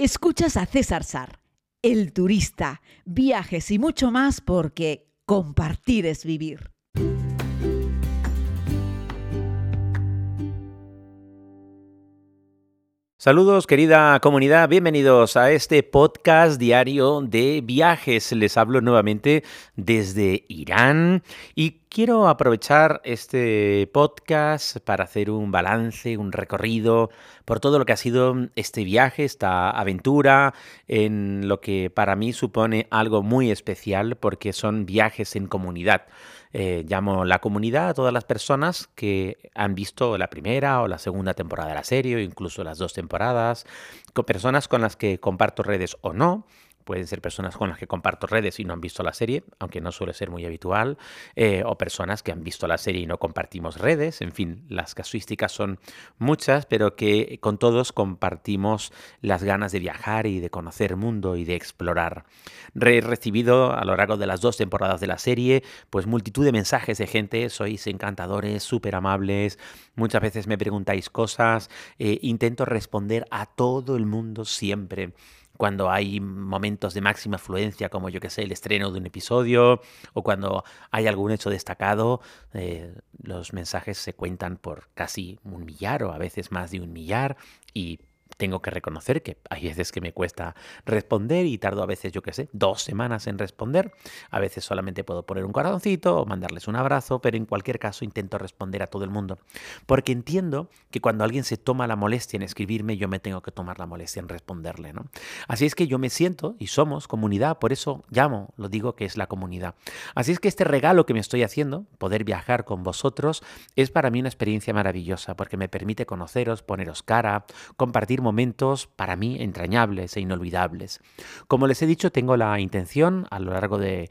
Escuchas a César Sar, el turista, viajes y mucho más porque compartir es vivir. Saludos querida comunidad, bienvenidos a este podcast diario de viajes. Les hablo nuevamente desde Irán y quiero aprovechar este podcast para hacer un balance, un recorrido por todo lo que ha sido este viaje, esta aventura, en lo que para mí supone algo muy especial porque son viajes en comunidad. Eh, llamo la comunidad a todas las personas que han visto la primera o la segunda temporada de la serie, o incluso las dos temporadas, con personas con las que comparto redes o no, pueden ser personas con las que comparto redes y no han visto la serie, aunque no suele ser muy habitual, eh, o personas que han visto la serie y no compartimos redes, en fin, las casuísticas son muchas, pero que con todos compartimos las ganas de viajar y de conocer mundo y de explorar. He recibido a lo largo de las dos temporadas de la serie, pues multitud de mensajes de gente, sois encantadores, súper amables, muchas veces me preguntáis cosas, eh, intento responder a todo el mundo siempre cuando hay momentos de máxima afluencia, como yo que sé, el estreno de un episodio, o cuando hay algún hecho destacado, eh, los mensajes se cuentan por casi un millar o a veces más de un millar, y tengo que reconocer que hay veces que me cuesta responder y tardo a veces, yo qué sé, dos semanas en responder. A veces solamente puedo poner un corazoncito o mandarles un abrazo, pero en cualquier caso intento responder a todo el mundo. Porque entiendo que cuando alguien se toma la molestia en escribirme, yo me tengo que tomar la molestia en responderle. ¿no? Así es que yo me siento y somos comunidad, por eso llamo, lo digo que es la comunidad. Así es que este regalo que me estoy haciendo, poder viajar con vosotros, es para mí una experiencia maravillosa porque me permite conoceros, poneros cara, compartir momentos para mí entrañables e inolvidables. Como les he dicho, tengo la intención a lo largo de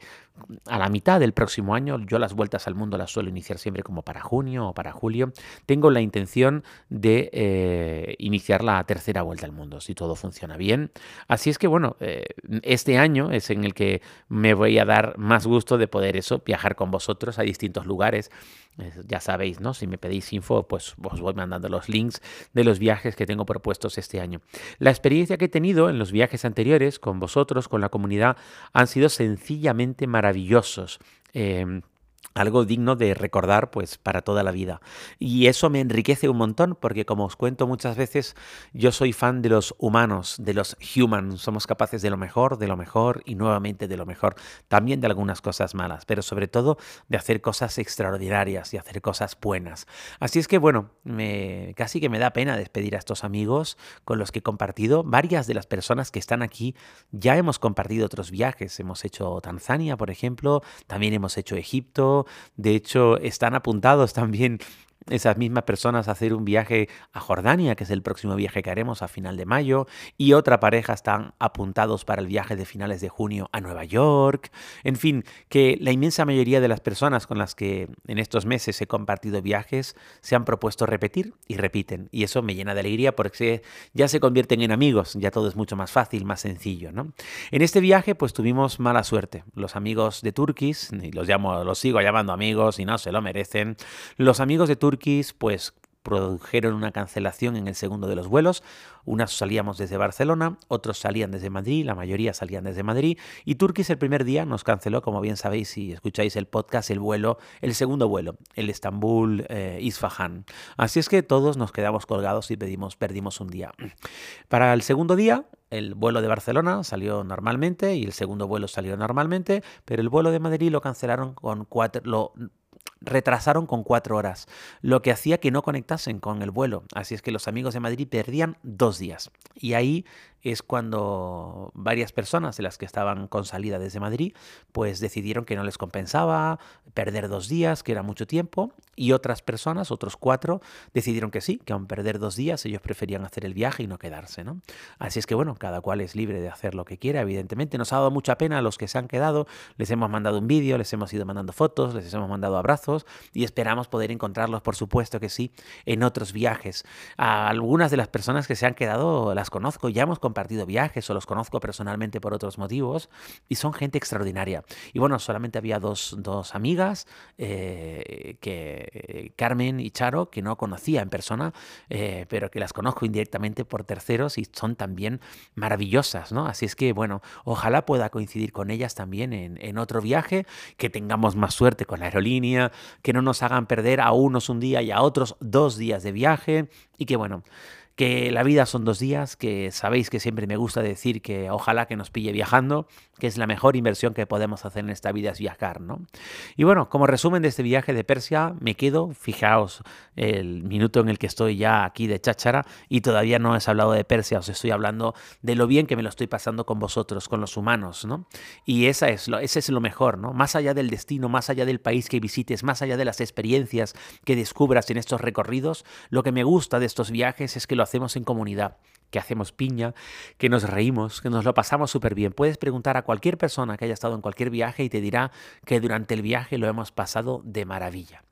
a la mitad del próximo año, yo las vueltas al mundo las suelo iniciar siempre como para junio o para julio, tengo la intención de eh, iniciar la tercera vuelta al mundo, si todo funciona bien. Así es que bueno, eh, este año es en el que me voy a dar más gusto de poder eso, viajar con vosotros a distintos lugares. ya sabéis, ¿no? Si me pedís info, pues os voy mandando los links de los viajes que tengo propuestos este año. La experiencia que he tenido en los viajes anteriores con vosotros, con la comunidad, han sido sencillamente maravillosas maravillosos. Em, algo digno de recordar pues para toda la vida. Y eso me enriquece un montón porque como os cuento muchas veces, yo soy fan de los humanos, de los humans, somos capaces de lo mejor, de lo mejor y nuevamente de lo mejor, también de algunas cosas malas, pero sobre todo de hacer cosas extraordinarias y hacer cosas buenas. Así es que bueno, me, casi que me da pena despedir a estos amigos con los que he compartido. Varias de las personas que están aquí ya hemos compartido otros viajes, hemos hecho Tanzania, por ejemplo, también hemos hecho Egipto, de hecho, están apuntados también esas mismas personas hacer un viaje a Jordania, que es el próximo viaje que haremos a final de mayo, y otra pareja están apuntados para el viaje de finales de junio a Nueva York. En fin, que la inmensa mayoría de las personas con las que en estos meses he compartido viajes se han propuesto repetir y repiten. Y eso me llena de alegría porque ya se convierten en amigos, ya todo es mucho más fácil, más sencillo. ¿no? En este viaje pues tuvimos mala suerte. Los amigos de Turquís, y los, llamo, los sigo llamando amigos y no se lo merecen, los amigos de Turquís pues produjeron una cancelación en el segundo de los vuelos. Unas salíamos desde Barcelona, otros salían desde Madrid, la mayoría salían desde Madrid. Y Turquís el primer día nos canceló, como bien sabéis si escucháis el podcast, el vuelo, el segundo vuelo, el Estambul-Isfahan. Eh, Así es que todos nos quedamos colgados y pedimos, perdimos un día. Para el segundo día, el vuelo de Barcelona salió normalmente y el segundo vuelo salió normalmente, pero el vuelo de Madrid lo cancelaron con cuatro, retrasaron con cuatro horas, lo que hacía que no conectasen con el vuelo. Así es que los amigos de Madrid perdían dos días. Y ahí es cuando varias personas de las que estaban con salida desde Madrid, pues decidieron que no les compensaba perder dos días, que era mucho tiempo, y otras personas, otros cuatro, decidieron que sí, que aun perder dos días ellos preferían hacer el viaje y no quedarse, ¿no? Así es que bueno, cada cual es libre de hacer lo que quiera, evidentemente. Nos ha dado mucha pena a los que se han quedado, les hemos mandado un vídeo, les hemos ido mandando fotos, les hemos mandado abrazos y esperamos poder encontrarlos, por supuesto que sí, en otros viajes. A algunas de las personas que se han quedado las conozco, ya hemos compartido compartido viajes o los conozco personalmente por otros motivos y son gente extraordinaria. Y bueno, solamente había dos, dos amigas, eh, que Carmen y Charo, que no conocía en persona, eh, pero que las conozco indirectamente por terceros y son también maravillosas, ¿no? Así es que, bueno, ojalá pueda coincidir con ellas también en, en otro viaje, que tengamos más suerte con la aerolínea, que no nos hagan perder a unos un día y a otros dos días de viaje y que, bueno, que la vida son dos días, que sabéis que siempre me gusta decir que ojalá que nos pille viajando, que es la mejor inversión que podemos hacer en esta vida es viajar, ¿no? Y bueno, como resumen de este viaje de Persia, me quedo, fijaos el minuto en el que estoy ya aquí de cháchara y todavía no he hablado de Persia, os estoy hablando de lo bien que me lo estoy pasando con vosotros, con los humanos, ¿no? Y esa es lo, ese es lo mejor, ¿no? Más allá del destino, más allá del país que visites, más allá de las experiencias que descubras en estos recorridos, lo que me gusta de estos viajes es que lo hacemos en comunidad, que hacemos piña, que nos reímos, que nos lo pasamos súper bien. Puedes preguntar a cualquier persona que haya estado en cualquier viaje y te dirá que durante el viaje lo hemos pasado de maravilla.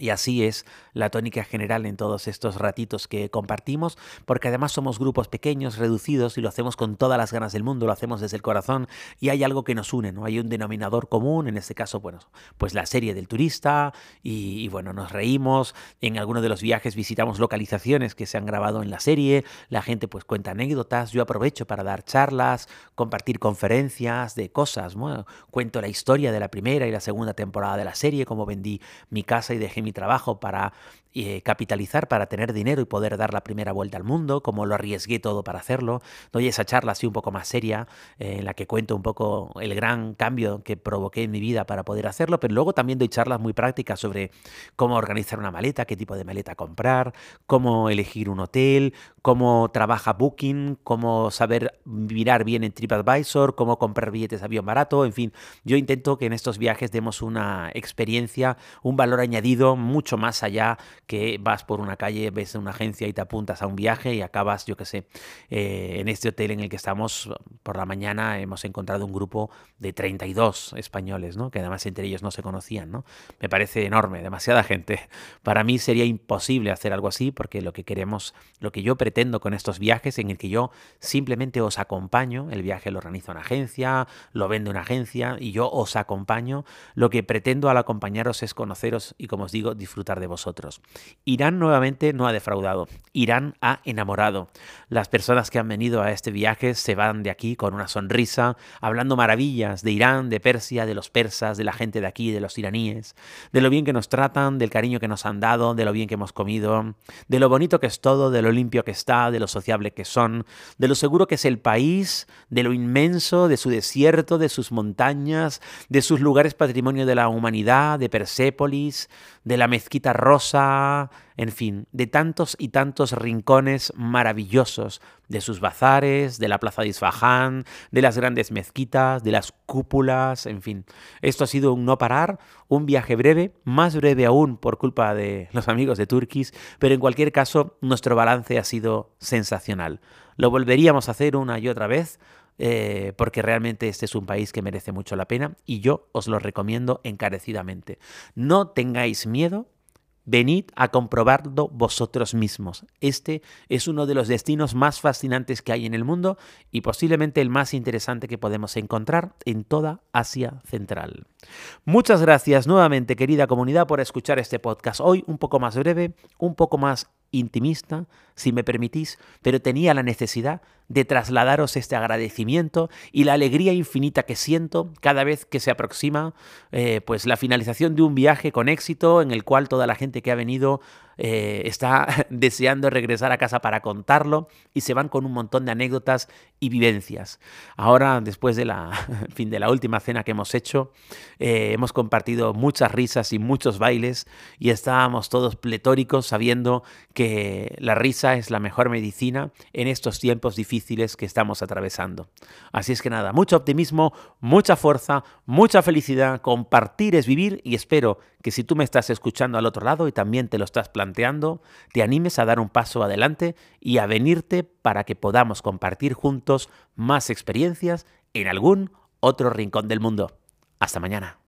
Y así es la tónica general en todos estos ratitos que compartimos, porque además somos grupos pequeños, reducidos, y lo hacemos con todas las ganas del mundo, lo hacemos desde el corazón, y hay algo que nos une, ¿no? Hay un denominador común, en este caso, bueno, pues la serie del turista, y, bueno, nos reímos, en algunos de los viajes visitamos localizaciones que se han grabado en la serie, la gente pues cuenta anécdotas, yo aprovecho para dar charlas, compartir conferencias de cosas, cuento la historia de la primera y la segunda temporada de la serie, cómo vendí mi casa y dejé mi trabajo para eh, capitalizar para tener dinero y poder dar la primera vuelta al mundo, como lo arriesgué todo para hacerlo. Doy esa charla así un poco más seria, eh, en la que cuento un poco el gran cambio que provoqué en mi vida para poder hacerlo, pero luego también doy charlas muy prácticas sobre cómo organizar una maleta, qué tipo de maleta comprar, cómo elegir un hotel, cómo trabaja Booking, cómo saber mirar bien en TripAdvisor, cómo comprar billetes de avión barato, en fin, yo intento que en estos viajes demos una experiencia, un valor añadido mucho más allá que vas por una calle, ves una agencia y te apuntas a un viaje y acabas, yo qué sé, eh, en este hotel en el que estamos por la mañana hemos encontrado un grupo de 32 españoles, ¿no? que además entre ellos no se conocían. ¿no? Me parece enorme, demasiada gente. Para mí sería imposible hacer algo así porque lo que queremos, lo que yo pretendo con estos viajes en el que yo simplemente os acompaño, el viaje lo organiza una agencia, lo vende una agencia y yo os acompaño, lo que pretendo al acompañaros es conoceros y como os digo, disfrutar de vosotros. Irán nuevamente no ha defraudado, Irán ha enamorado. Las personas que han venido a este viaje se van de aquí con una sonrisa, hablando maravillas de Irán, de Persia, de los persas, de la gente de aquí, de los iraníes, de lo bien que nos tratan, del cariño que nos han dado, de lo bien que hemos comido, de lo bonito que es todo, de lo limpio que está, de lo sociable que son, de lo seguro que es el país, de lo inmenso, de su desierto, de sus montañas, de sus lugares patrimonio de la humanidad, de Persépolis, de la mezquita rosa, en fin, de tantos y tantos rincones maravillosos, de sus bazares, de la plaza de Isfahán, de las grandes mezquitas, de las cúpulas, en fin. Esto ha sido un no parar, un viaje breve, más breve aún por culpa de los amigos de Turquís, pero en cualquier caso nuestro balance ha sido sensacional. Lo volveríamos a hacer una y otra vez, eh, porque realmente este es un país que merece mucho la pena y yo os lo recomiendo encarecidamente. No tengáis miedo Venid a comprobarlo vosotros mismos. Este es uno de los destinos más fascinantes que hay en el mundo y posiblemente el más interesante que podemos encontrar en toda Asia Central. Muchas gracias nuevamente, querida comunidad, por escuchar este podcast. Hoy un poco más breve, un poco más intimista, si me permitís, pero tenía la necesidad de trasladaros este agradecimiento y la alegría infinita que siento cada vez que se aproxima eh, pues la finalización de un viaje con éxito en el cual toda la gente que ha venido eh, está deseando regresar a casa para contarlo y se van con un montón de anécdotas y vivencias. Ahora, después de la, fin, de la última cena que hemos hecho, eh, hemos compartido muchas risas y muchos bailes y estábamos todos pletóricos sabiendo que la risa es la mejor medicina en estos tiempos que estamos atravesando. Así es que nada, mucho optimismo, mucha fuerza, mucha felicidad, compartir es vivir y espero que si tú me estás escuchando al otro lado y también te lo estás planteando, te animes a dar un paso adelante y a venirte para que podamos compartir juntos más experiencias en algún otro rincón del mundo. Hasta mañana.